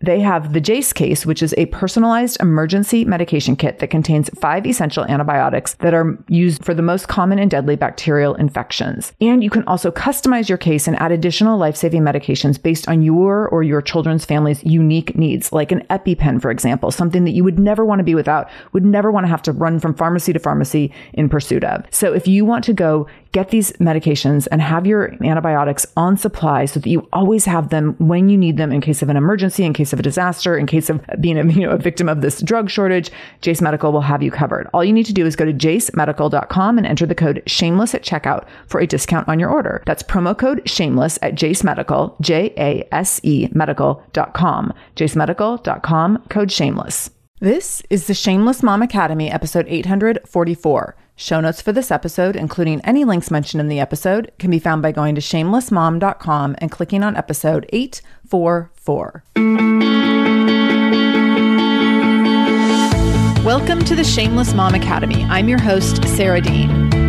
They have the Jase case, which is a personalized emergency medication kit that contains five essential antibiotics that are used for the most common and deadly bacterial infections. And you can also customize your case and add additional life saving medications based on your or your children's family's unique needs, like an EpiPen, for example, something that you would never want to be without, would never want to have to run from pharmacy to pharmacy in pursuit of. So if you want to go get these medications and have your antibiotics on supply so that you always have them when you need them in case of an emergency, in case of a disaster, in case of being a, you know, a victim of this drug shortage, Jase Medical will have you covered. All you need to do is go to jasemedical.com and enter the code shameless at checkout for a discount on your order. That's promo code shameless at Jase Medical, J A S E medical.com. jasemedical.com, code shameless. This is the Shameless Mom Academy, episode 844. Show notes for this episode, including any links mentioned in the episode, can be found by going to shamelessmom.com and clicking on episode 844. Welcome to the Shameless Mom Academy. I'm your host, Sarah Dean.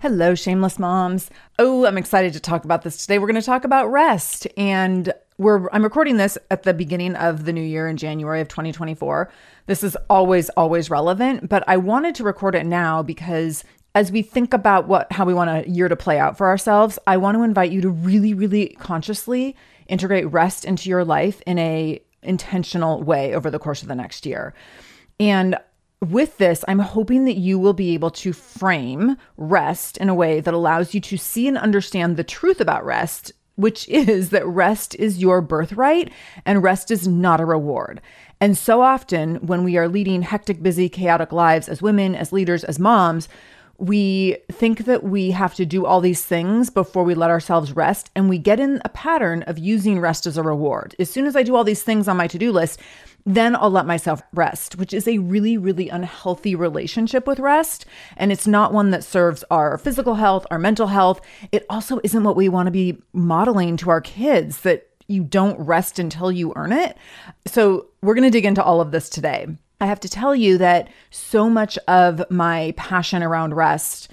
Hello, shameless moms. Oh, I'm excited to talk about this today. We're going to talk about rest. And we're I'm recording this at the beginning of the new year in January of 2024. This is always always relevant, but I wanted to record it now because as we think about what how we want a year to play out for ourselves, I want to invite you to really really consciously integrate rest into your life in a intentional way over the course of the next year. And with this, I'm hoping that you will be able to frame rest in a way that allows you to see and understand the truth about rest, which is that rest is your birthright and rest is not a reward. And so often, when we are leading hectic, busy, chaotic lives as women, as leaders, as moms, we think that we have to do all these things before we let ourselves rest. And we get in a pattern of using rest as a reward. As soon as I do all these things on my to do list, then I'll let myself rest, which is a really, really unhealthy relationship with rest. And it's not one that serves our physical health, our mental health. It also isn't what we want to be modeling to our kids that you don't rest until you earn it. So, we're going to dig into all of this today. I have to tell you that so much of my passion around rest,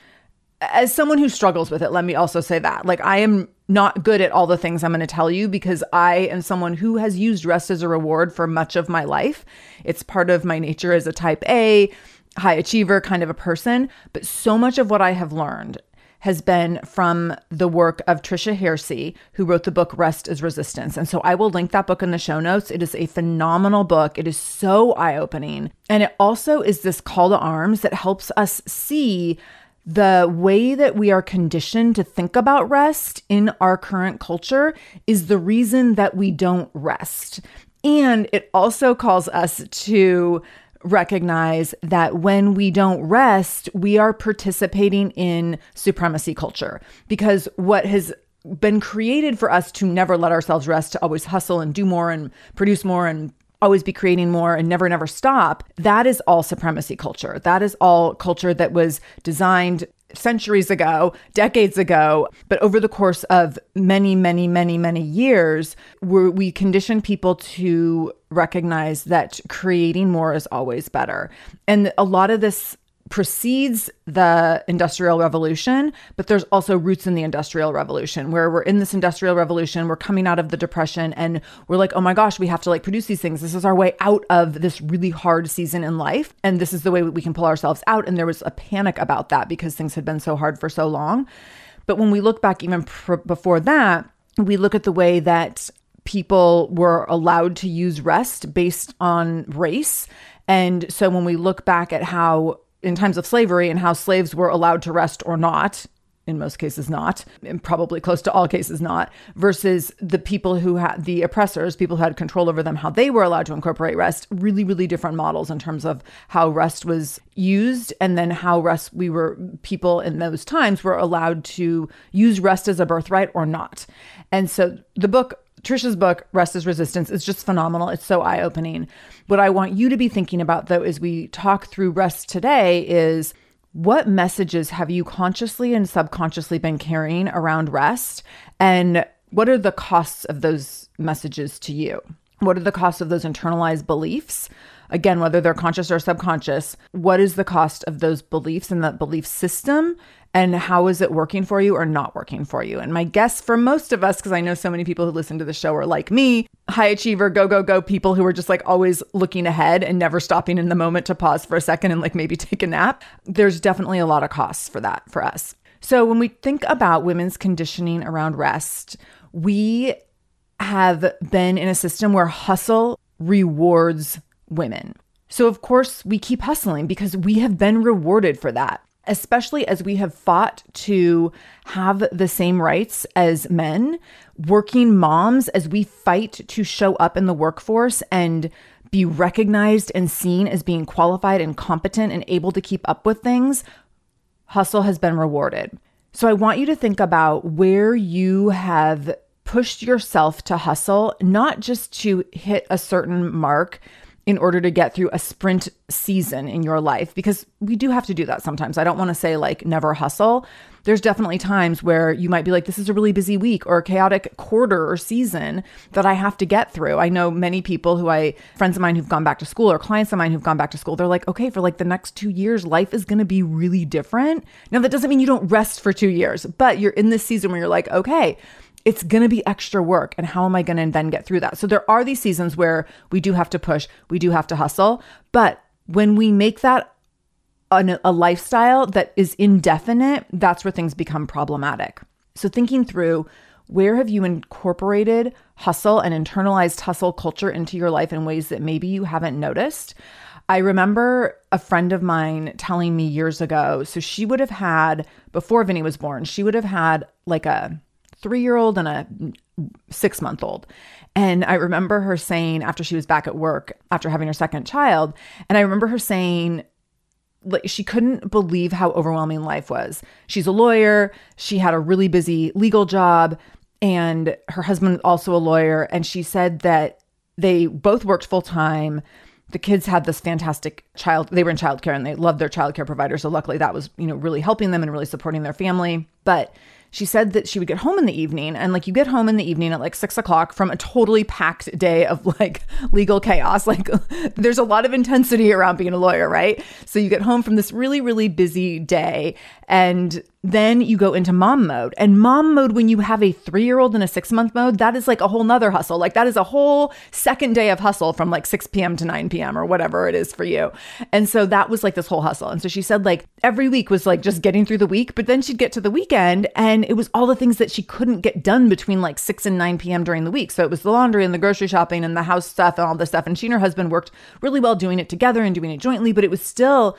as someone who struggles with it, let me also say that. Like, I am not good at all the things I'm going to tell you because I am someone who has used rest as a reward for much of my life. It's part of my nature as a type A, high achiever kind of a person. But so much of what I have learned has been from the work of Tricia Hersey, who wrote the book Rest is Resistance. And so I will link that book in the show notes. It is a phenomenal book. It is so eye opening. And it also is this call to arms that helps us see the way that we are conditioned to think about rest in our current culture is the reason that we don't rest. And it also calls us to recognize that when we don't rest, we are participating in supremacy culture because what has been created for us to never let ourselves rest, to always hustle and do more and produce more and always be creating more and never, never stop. That is all supremacy culture. That is all culture that was designed centuries ago, decades ago, but over the course of many, many, many, many years, we condition people to recognize that creating more is always better. And a lot of this precedes the industrial revolution but there's also roots in the industrial revolution where we're in this industrial revolution we're coming out of the depression and we're like oh my gosh we have to like produce these things. This is our way out of this really hard season in life and this is the way we can pull ourselves out and there was a panic about that because things had been so hard for so long. But when we look back even pr- before that we look at the way that people were allowed to use rest based on race. And so when we look back at how in times of slavery and how slaves were allowed to rest or not, in most cases not, and probably close to all cases not, versus the people who had the oppressors, people who had control over them, how they were allowed to incorporate rest, really, really different models in terms of how rest was used and then how rest we were people in those times were allowed to use rest as a birthright or not. And so the book Tricia's book, Rest is Resistance, is just phenomenal. It's so eye opening. What I want you to be thinking about, though, as we talk through rest today, is what messages have you consciously and subconsciously been carrying around rest? And what are the costs of those messages to you? What are the costs of those internalized beliefs? Again, whether they're conscious or subconscious, what is the cost of those beliefs and that belief system? and how is it working for you or not working for you? And my guess for most of us, because I know so many people who listen to the show are like me, high achiever, go, go, go people who are just like always looking ahead and never stopping in the moment to pause for a second and like maybe take a nap. There's definitely a lot of costs for that for us. So when we think about women's conditioning around rest, we have been in a system where hustle rewards women. So, of course, we keep hustling because we have been rewarded for that especially as we have fought to have the same rights as men, working moms, as we fight to show up in the workforce and be recognized and seen as being qualified and competent and able to keep up with things, hustle has been rewarded. So I want you to think about where you have pushed yourself to hustle, not just to hit a certain mark in order to get through a sprint season in your life because we do have to do that sometimes. I don't want to say like never hustle. There's definitely times where you might be like, this is a really busy week or a chaotic quarter or season that I have to get through. I know many people who I, friends of mine who've gone back to school or clients of mine who've gone back to school, they're like, okay, for like the next two years, life is going to be really different. Now, that doesn't mean you don't rest for two years, but you're in this season where you're like, okay, it's going to be extra work. And how am I going to then get through that? So there are these seasons where we do have to push, we do have to hustle. But when we make that a, a lifestyle that is indefinite, that's where things become problematic. So thinking through where have you incorporated hustle and internalized hustle culture into your life in ways that maybe you haven't noticed? I remember a friend of mine telling me years ago. So she would have had, before Vinny was born, she would have had like a three year old and a six month old. And I remember her saying after she was back at work after having her second child, and I remember her saying, like she couldn't believe how overwhelming life was. She's a lawyer, she had a really busy legal job, and her husband also a lawyer. And she said that they both worked full time. The kids had this fantastic child, they were in childcare and they loved their childcare provider. So luckily that was, you know, really helping them and really supporting their family. But she said that she would get home in the evening and like you get home in the evening at like six o'clock from a totally packed day of like legal chaos. Like there's a lot of intensity around being a lawyer right? So you get home from this really really busy day and then you go into mom mode. And mom mode when you have a three-year-old and a six-month mode that is like a whole nother hustle. Like that is a whole second day of hustle from like 6 p.m to 9 p.m or whatever it is for you. And so that was like this whole hustle. And so she said like every week was like just getting through the week but then she'd get to the weekend and it was all the things that she couldn't get done between like 6 and 9 p.m during the week. So it was the laundry and the grocery shopping and the house stuff and all this stuff. And she and her husband worked really well doing it together and doing it jointly but it was still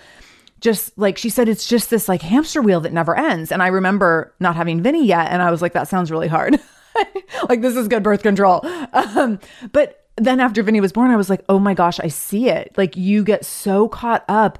just like she said, it's just this like hamster wheel that never ends. And I remember not having Vinny yet. And I was like, that sounds really hard. like, this is good birth control. Um, but then after Vinny was born, I was like, oh my gosh, I see it. Like, you get so caught up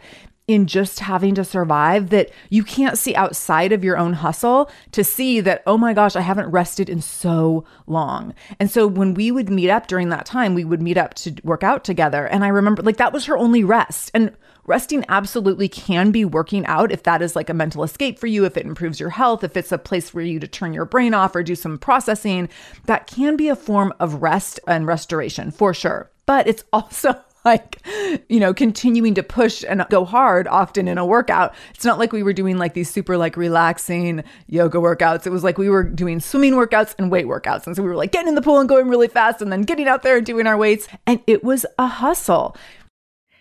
in just having to survive that you can't see outside of your own hustle to see that, oh my gosh, I haven't rested in so long. And so when we would meet up during that time, we would meet up to work out together. And I remember like that was her only rest. And resting absolutely can be working out if that is like a mental escape for you, if it improves your health, if it's a place for you to turn your brain off or do some processing, that can be a form of rest and restoration for sure. But it's also like, you know, continuing to push and go hard often in a workout. It's not like we were doing like these super like relaxing yoga workouts. It was like we were doing swimming workouts and weight workouts. And so we were like getting in the pool and going really fast and then getting out there and doing our weights. And it was a hustle.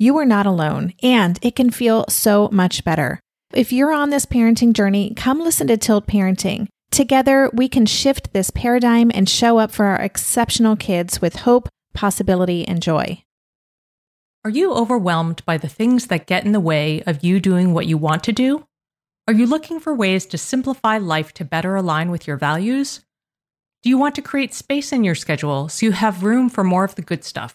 you are not alone, and it can feel so much better. If you're on this parenting journey, come listen to Tilt Parenting. Together, we can shift this paradigm and show up for our exceptional kids with hope, possibility, and joy. Are you overwhelmed by the things that get in the way of you doing what you want to do? Are you looking for ways to simplify life to better align with your values? Do you want to create space in your schedule so you have room for more of the good stuff?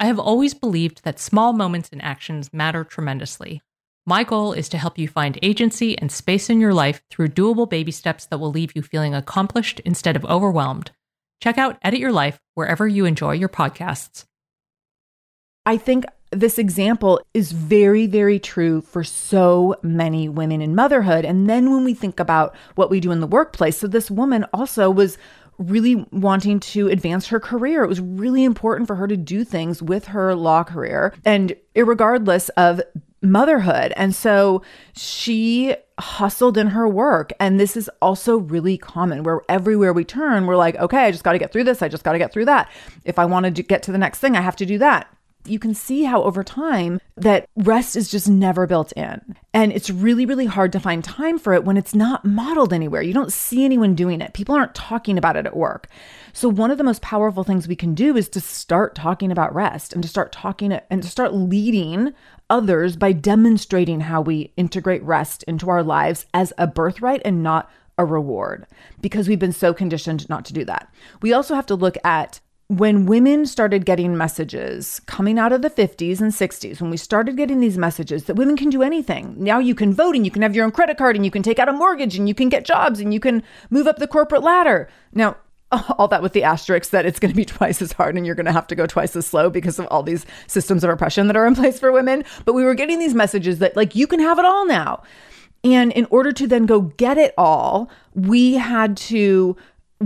I have always believed that small moments and actions matter tremendously. My goal is to help you find agency and space in your life through doable baby steps that will leave you feeling accomplished instead of overwhelmed. Check out Edit Your Life wherever you enjoy your podcasts. I think this example is very, very true for so many women in motherhood. And then when we think about what we do in the workplace, so this woman also was really wanting to advance her career. It was really important for her to do things with her law career and regardless of motherhood. And so she hustled in her work. And this is also really common where everywhere we turn, we're like, okay, I just got to get through this. I just got to get through that. If I want to get to the next thing, I have to do that you can see how over time that rest is just never built in. And it's really, really hard to find time for it when it's not modeled anywhere. You don't see anyone doing it. People aren't talking about it at work. So, one of the most powerful things we can do is to start talking about rest and to start talking and to start leading others by demonstrating how we integrate rest into our lives as a birthright and not a reward because we've been so conditioned not to do that. We also have to look at when women started getting messages coming out of the 50s and 60s, when we started getting these messages that women can do anything, now you can vote and you can have your own credit card and you can take out a mortgage and you can get jobs and you can move up the corporate ladder. Now, all that with the asterisk that it's going to be twice as hard and you're going to have to go twice as slow because of all these systems of oppression that are in place for women. But we were getting these messages that, like, you can have it all now. And in order to then go get it all, we had to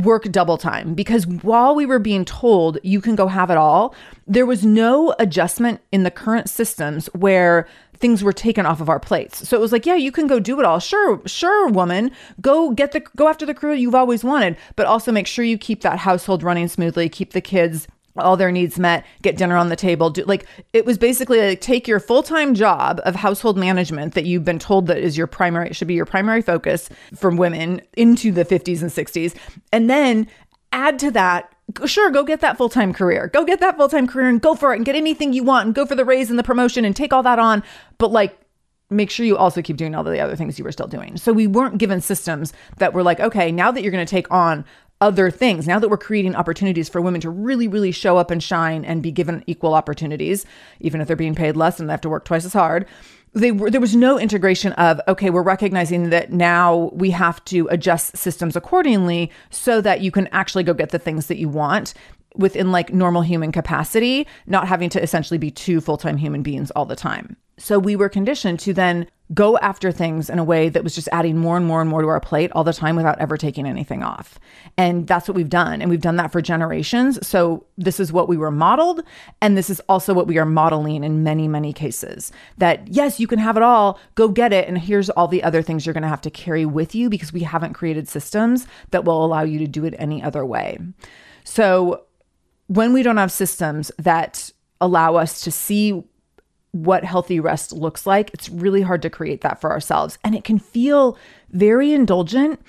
work double time because while we were being told you can go have it all, there was no adjustment in the current systems where things were taken off of our plates. So it was like, yeah, you can go do it all. Sure, sure, woman, go get the go after the career you've always wanted, but also make sure you keep that household running smoothly, keep the kids all their needs met, get dinner on the table. Do, like it was basically like take your full-time job of household management that you've been told that is your primary should be your primary focus from women into the 50s and 60s and then add to that sure go get that full-time career. Go get that full-time career and go for it and get anything you want and go for the raise and the promotion and take all that on, but like make sure you also keep doing all the other things you were still doing. So we weren't given systems that were like, okay, now that you're going to take on other things. Now that we're creating opportunities for women to really, really show up and shine and be given equal opportunities, even if they're being paid less and they have to work twice as hard, they were, there was no integration of okay we're recognizing that now we have to adjust systems accordingly so that you can actually go get the things that you want within like normal human capacity not having to essentially be two full-time human beings all the time so we were conditioned to then go after things in a way that was just adding more and more and more to our plate all the time without ever taking anything off. And that's what we've done. And we've done that for generations. So this is what we were modeled. And this is also what we are modeling in many, many cases that yes, you can have it all, go get it. And here's all the other things you're going to have to carry with you because we haven't created systems that will allow you to do it any other way. So when we don't have systems that allow us to see what healthy rest looks like, it's really hard to create that for ourselves. And it can feel very indulgent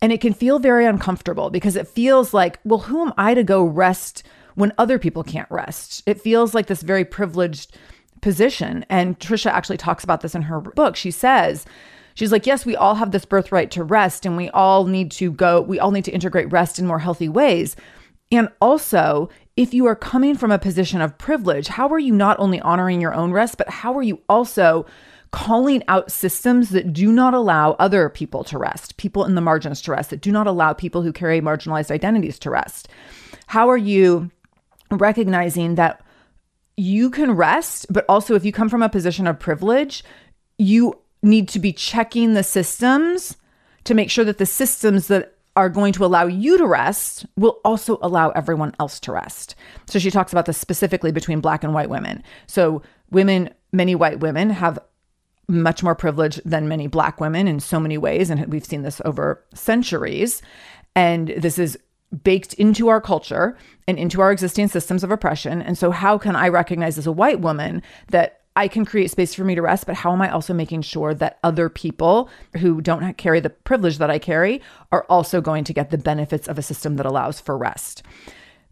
and it can feel very uncomfortable because it feels like, well, who am I to go rest when other people can't rest? It feels like this very privileged position. And Tricia actually talks about this in her book. She says, She's like, yes, we all have this birthright to rest and we all need to go, we all need to integrate rest in more healthy ways. And also, if you are coming from a position of privilege, how are you not only honoring your own rest, but how are you also calling out systems that do not allow other people to rest, people in the margins to rest, that do not allow people who carry marginalized identities to rest? How are you recognizing that you can rest, but also if you come from a position of privilege, you need to be checking the systems to make sure that the systems that are going to allow you to rest will also allow everyone else to rest. So she talks about this specifically between black and white women. So women, many white women have much more privilege than many black women in so many ways and we've seen this over centuries. And this is baked into our culture and into our existing systems of oppression. And so how can I recognize as a white woman that I can create space for me to rest, but how am I also making sure that other people who don't carry the privilege that I carry are also going to get the benefits of a system that allows for rest?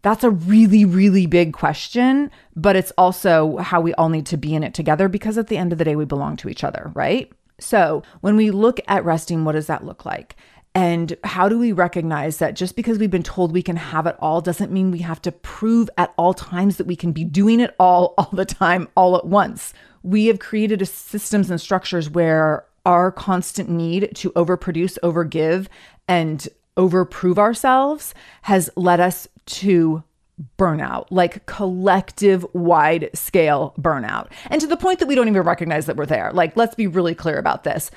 That's a really, really big question, but it's also how we all need to be in it together because at the end of the day, we belong to each other, right? So when we look at resting, what does that look like? And how do we recognize that just because we've been told we can have it all doesn't mean we have to prove at all times that we can be doing it all, all the time, all at once? We have created systems and structures where our constant need to overproduce, overgive, and overprove ourselves has led us to burnout, like collective wide scale burnout. And to the point that we don't even recognize that we're there. Like, let's be really clear about this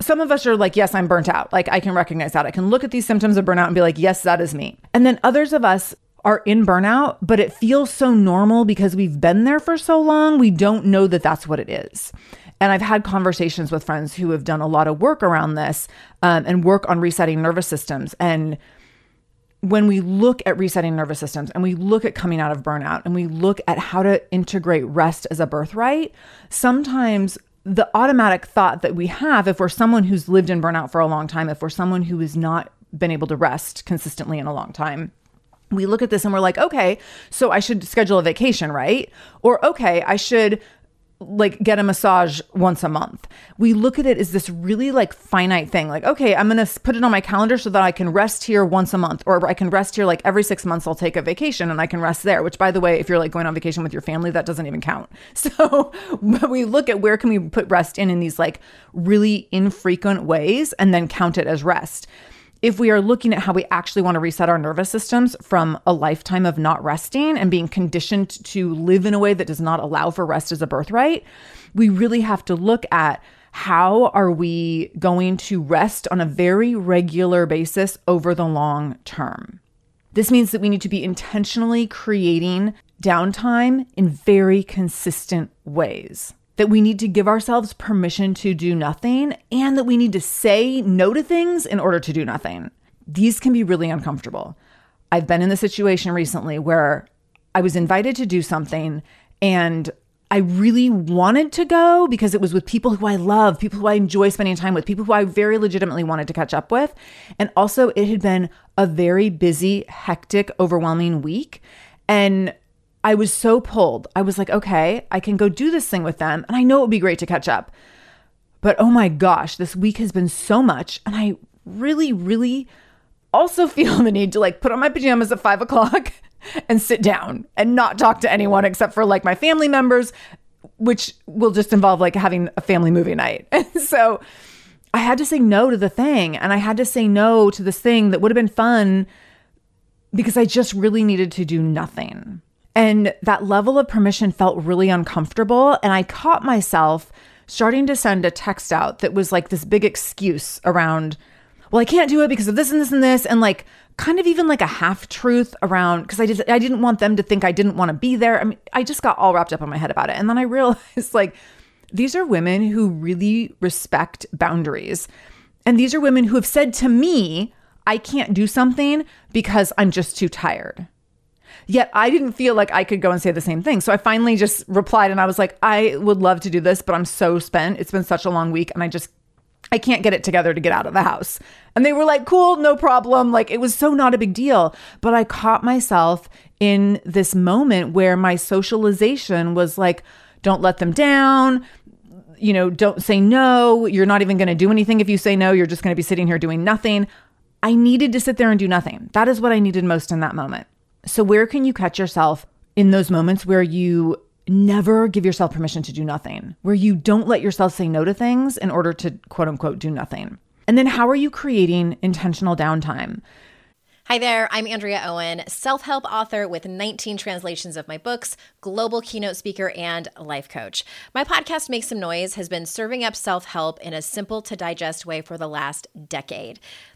some of us are like, yes, I'm burnt out. Like I can recognize that. I can look at these symptoms of burnout and be like, yes, that is me. And then others of us are in burnout, but it feels so normal because we've been there for so long, we don't know that that's what it is. And I've had conversations with friends who have done a lot of work around this um, and work on resetting nervous systems. And when we look at resetting nervous systems and we look at coming out of burnout and we look at how to integrate rest as a birthright, sometimes the automatic thought that we have if we're someone who's lived in burnout for a long time, if we're someone who has not been able to rest consistently in a long time, we look at this and we're like, okay, so I should schedule a vacation, right? Or okay, I should like get a massage once a month. We look at it as this really like finite thing. Like, okay, I'm going to put it on my calendar so that I can rest here once a month or I can rest here like every 6 months I'll take a vacation and I can rest there, which by the way, if you're like going on vacation with your family, that doesn't even count. So, we look at where can we put rest in in these like really infrequent ways and then count it as rest if we are looking at how we actually want to reset our nervous systems from a lifetime of not resting and being conditioned to live in a way that does not allow for rest as a birthright, we really have to look at how are we going to rest on a very regular basis over the long term. This means that we need to be intentionally creating downtime in very consistent ways that we need to give ourselves permission to do nothing and that we need to say no to things in order to do nothing. These can be really uncomfortable. I've been in the situation recently where I was invited to do something and I really wanted to go because it was with people who I love, people who I enjoy spending time with, people who I very legitimately wanted to catch up with. And also, it had been a very busy, hectic, overwhelming week. And I was so pulled. I was like, okay, I can go do this thing with them. And I know it would be great to catch up. But oh my gosh, this week has been so much. And I really, really also feel the need to like put on my pajamas at five o'clock and sit down and not talk to anyone except for like my family members, which will just involve like having a family movie night. And so I had to say no to the thing. And I had to say no to this thing that would have been fun because I just really needed to do nothing. And that level of permission felt really uncomfortable. And I caught myself starting to send a text out that was like this big excuse around, well, I can't do it because of this and this and this. And like, kind of even like a half truth around because I just I didn't want them to think I didn't want to be there. I mean, I just got all wrapped up in my head about it. And then I realized like these are women who really respect boundaries. And these are women who have said to me, I can't do something because I'm just too tired. Yet I didn't feel like I could go and say the same thing. So I finally just replied and I was like, I would love to do this, but I'm so spent. It's been such a long week and I just I can't get it together to get out of the house. And they were like, cool, no problem. Like it was so not a big deal. But I caught myself in this moment where my socialization was like, don't let them down. You know, don't say no. You're not even going to do anything if you say no. You're just going to be sitting here doing nothing. I needed to sit there and do nothing. That is what I needed most in that moment. So, where can you catch yourself in those moments where you never give yourself permission to do nothing, where you don't let yourself say no to things in order to quote unquote do nothing? And then, how are you creating intentional downtime? Hi there, I'm Andrea Owen, self help author with 19 translations of my books, global keynote speaker, and life coach. My podcast, Make Some Noise, has been serving up self help in a simple to digest way for the last decade.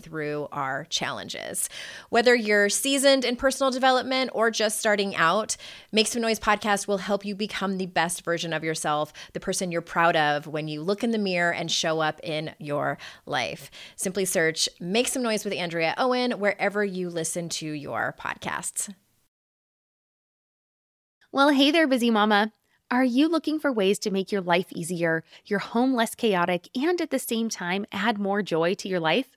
through our challenges. Whether you're seasoned in personal development or just starting out, Make Some Noise podcast will help you become the best version of yourself, the person you're proud of when you look in the mirror and show up in your life. Simply search Make Some Noise with Andrea Owen wherever you listen to your podcasts. Well, hey there, busy mama. Are you looking for ways to make your life easier, your home less chaotic, and at the same time add more joy to your life?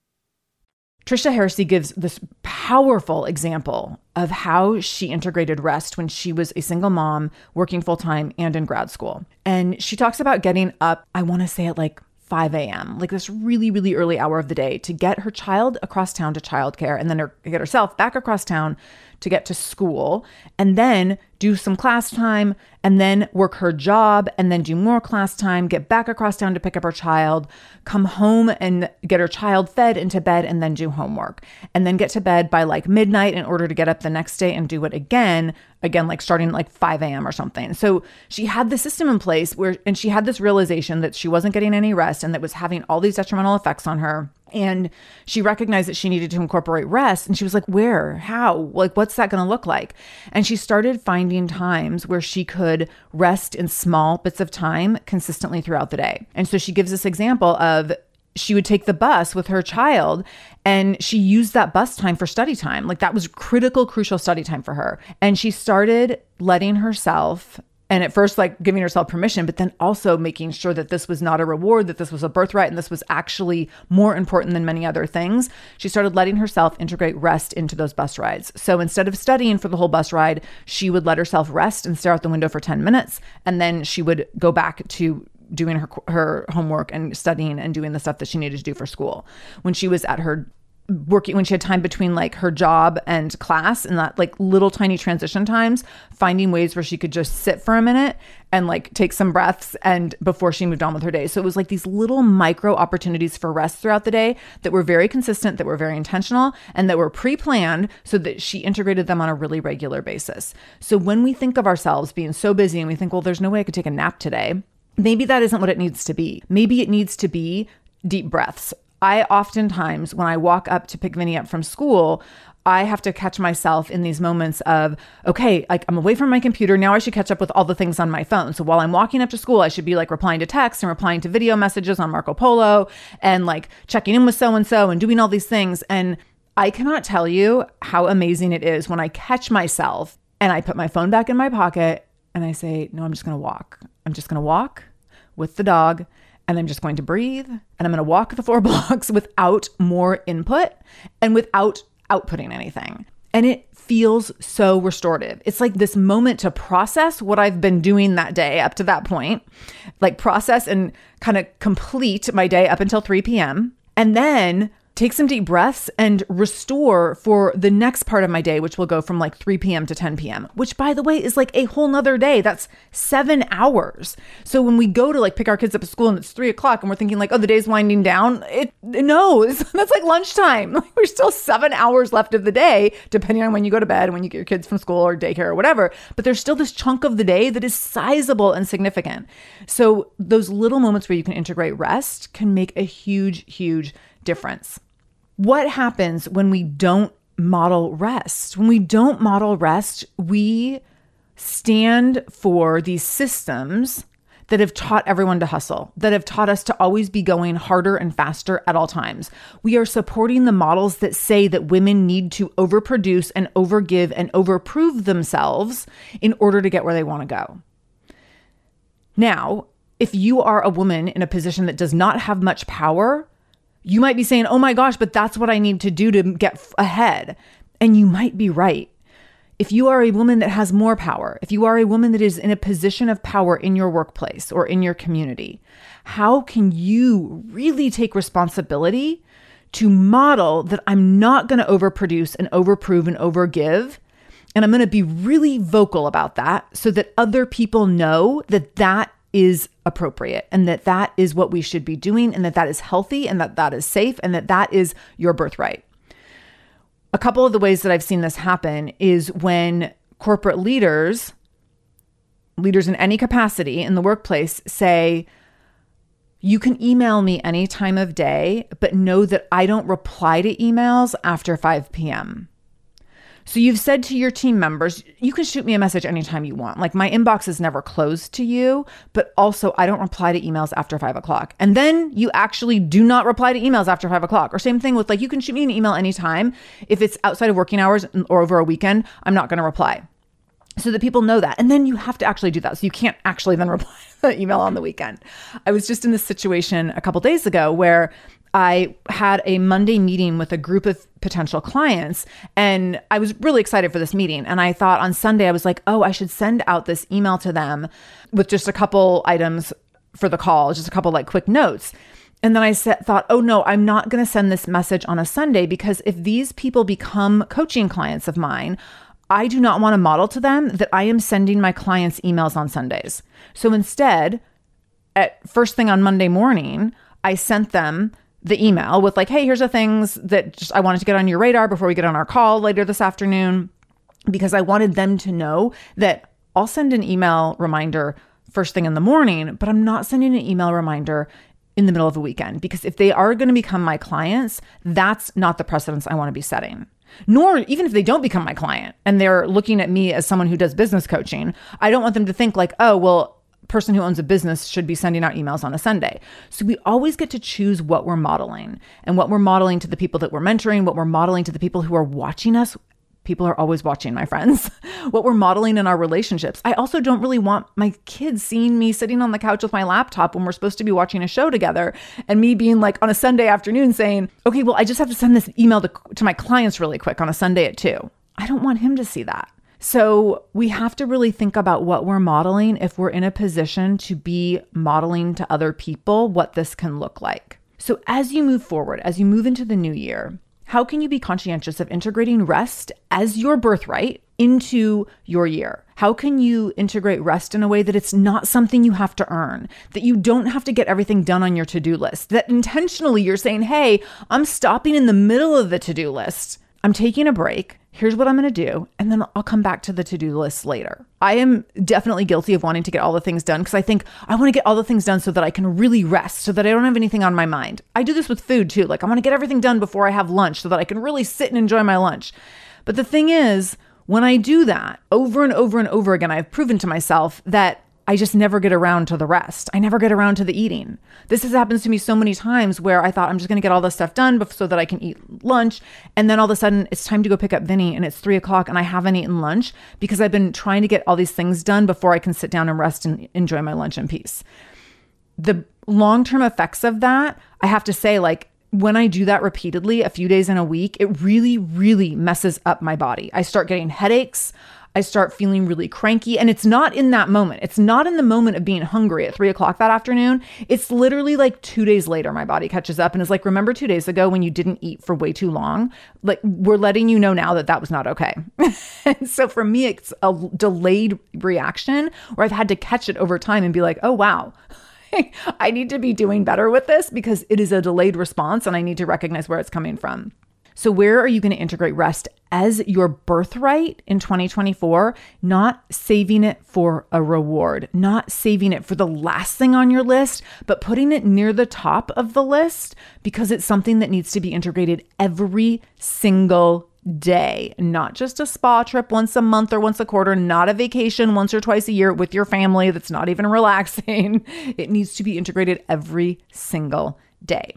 Tricia Hersey gives this powerful example of how she integrated rest when she was a single mom working full time and in grad school. And she talks about getting up, I want to say at like 5 a.m., like this really, really early hour of the day to get her child across town to childcare and then her, get herself back across town to get to school and then do some class time and then work her job and then do more class time, get back across town to pick up her child, come home and get her child fed into bed and then do homework. And then get to bed by like midnight in order to get up the next day and do it again, again, like starting like 5 a.m. or something. So she had the system in place where, and she had this realization that she wasn't getting any rest and that was having all these detrimental effects on her and she recognized that she needed to incorporate rest. And she was like, Where? How? Like, what's that going to look like? And she started finding times where she could rest in small bits of time consistently throughout the day. And so she gives this example of she would take the bus with her child and she used that bus time for study time. Like that was critical, crucial study time for her. And she started letting herself and at first like giving herself permission but then also making sure that this was not a reward that this was a birthright and this was actually more important than many other things she started letting herself integrate rest into those bus rides. So instead of studying for the whole bus ride she would let herself rest and stare out the window for 10 minutes and then she would go back to doing her her homework and studying and doing the stuff that she needed to do for school. When she was at her working when she had time between like her job and class and that like little tiny transition times finding ways where she could just sit for a minute and like take some breaths and before she moved on with her day so it was like these little micro opportunities for rest throughout the day that were very consistent that were very intentional and that were pre-planned so that she integrated them on a really regular basis so when we think of ourselves being so busy and we think well there's no way i could take a nap today maybe that isn't what it needs to be. Maybe it needs to be deep breaths. I oftentimes, when I walk up to pick Vinny up from school, I have to catch myself in these moments of, okay, like I'm away from my computer. Now I should catch up with all the things on my phone. So while I'm walking up to school, I should be like replying to texts and replying to video messages on Marco Polo and like checking in with so and so and doing all these things. And I cannot tell you how amazing it is when I catch myself and I put my phone back in my pocket and I say, no, I'm just going to walk. I'm just going to walk with the dog and I'm just going to breathe and I'm going to walk the four blocks without more input and without outputting anything. And it feels so restorative. It's like this moment to process what I've been doing that day up to that point, like process and kind of complete my day up until 3 p.m. And then take some deep breaths and restore for the next part of my day, which will go from like 3 p.m. to 10 p.m., which by the way is like a whole nother day. That's seven hours. So when we go to like pick our kids up at school and it's three o'clock and we're thinking like, oh, the day's winding down, it no, that's like lunchtime. Like we're still seven hours left of the day, depending on when you go to bed and when you get your kids from school or daycare or whatever. But there's still this chunk of the day that is sizable and significant. So those little moments where you can integrate rest can make a huge, huge difference. What happens when we don't model rest? When we don't model rest, we stand for these systems that have taught everyone to hustle, that have taught us to always be going harder and faster at all times. We are supporting the models that say that women need to overproduce and overgive and overprove themselves in order to get where they want to go. Now, if you are a woman in a position that does not have much power, you might be saying, oh my gosh, but that's what I need to do to get ahead. And you might be right. If you are a woman that has more power, if you are a woman that is in a position of power in your workplace or in your community, how can you really take responsibility to model that I'm not going to overproduce and overprove and overgive? And I'm going to be really vocal about that so that other people know that that is appropriate and that that is what we should be doing and that that is healthy and that that is safe and that that is your birthright. A couple of the ways that I've seen this happen is when corporate leaders, leaders in any capacity in the workplace say, you can email me any time of day, but know that I don't reply to emails after 5 p.m. So you've said to your team members, you can shoot me a message anytime you want. Like my inbox is never closed to you, but also I don't reply to emails after five o'clock. And then you actually do not reply to emails after five o'clock. Or same thing with like, you can shoot me an email anytime. If it's outside of working hours or over a weekend, I'm not going to reply. So that people know that. And then you have to actually do that. So you can't actually then reply to the email on the weekend. I was just in this situation a couple days ago where I had a Monday meeting with a group of potential clients and I was really excited for this meeting. And I thought on Sunday, I was like, oh, I should send out this email to them with just a couple items for the call, just a couple like quick notes. And then I said, thought, oh no, I'm not going to send this message on a Sunday because if these people become coaching clients of mine, I do not want to model to them that I am sending my clients emails on Sundays. So instead, at first thing on Monday morning, I sent them the email with like, hey, here's the things that just, I wanted to get on your radar before we get on our call later this afternoon, because I wanted them to know that I'll send an email reminder first thing in the morning, but I'm not sending an email reminder in the middle of a weekend because if they are going to become my clients, that's not the precedence I want to be setting. Nor even if they don't become my client and they're looking at me as someone who does business coaching, I don't want them to think like, oh, well, person who owns a business should be sending out emails on a Sunday. So we always get to choose what we're modeling and what we're modeling to the people that we're mentoring, what we're modeling to the people who are watching us. People are always watching, my friends. what we're modeling in our relationships. I also don't really want my kids seeing me sitting on the couch with my laptop when we're supposed to be watching a show together and me being like on a Sunday afternoon saying, okay, well, I just have to send this email to, to my clients really quick on a Sunday at two. I don't want him to see that. So we have to really think about what we're modeling if we're in a position to be modeling to other people what this can look like. So as you move forward, as you move into the new year, how can you be conscientious of integrating rest as your birthright into your year? How can you integrate rest in a way that it's not something you have to earn, that you don't have to get everything done on your to do list, that intentionally you're saying, hey, I'm stopping in the middle of the to do list I'm taking a break. Here's what I'm going to do. And then I'll come back to the to do list later. I am definitely guilty of wanting to get all the things done because I think I want to get all the things done so that I can really rest, so that I don't have anything on my mind. I do this with food too. Like, I want to get everything done before I have lunch so that I can really sit and enjoy my lunch. But the thing is, when I do that over and over and over again, I've proven to myself that I just never get around to the rest. I never get around to the eating. This has happened to me so many times where I thought I'm just going to get all this stuff done so that I can eat lunch. And then all of a sudden it's time to go pick up Vinny and it's three o'clock and I haven't eaten lunch because I've been trying to get all these things done before I can sit down and rest and enjoy my lunch in peace. The long term effects of that, I have to say, like, when I do that repeatedly, a few days in a week, it really, really messes up my body. I start getting headaches. I start feeling really cranky. And it's not in that moment. It's not in the moment of being hungry at three o'clock that afternoon. It's literally like two days later, my body catches up and is like, remember two days ago when you didn't eat for way too long? Like, we're letting you know now that that was not okay. and so for me, it's a delayed reaction where I've had to catch it over time and be like, oh, wow. I need to be doing better with this because it is a delayed response and I need to recognize where it's coming from. So, where are you going to integrate rest as your birthright in 2024? Not saving it for a reward, not saving it for the last thing on your list, but putting it near the top of the list because it's something that needs to be integrated every single day, not just a spa trip once a month or once a quarter, not a vacation once or twice a year with your family that's not even relaxing. It needs to be integrated every single day.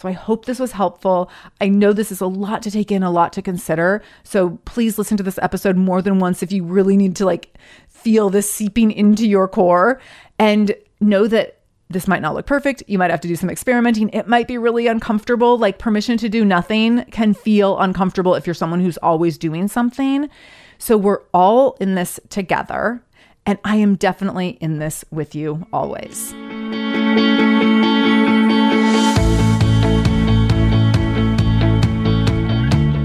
So I hope this was helpful. I know this is a lot to take in, a lot to consider. So please listen to this episode more than once if you really need to like feel this seeping into your core and know that this might not look perfect. You might have to do some experimenting. It might be really uncomfortable. Like permission to do nothing can feel uncomfortable if you're someone who's always doing something. So we're all in this together. And I am definitely in this with you always.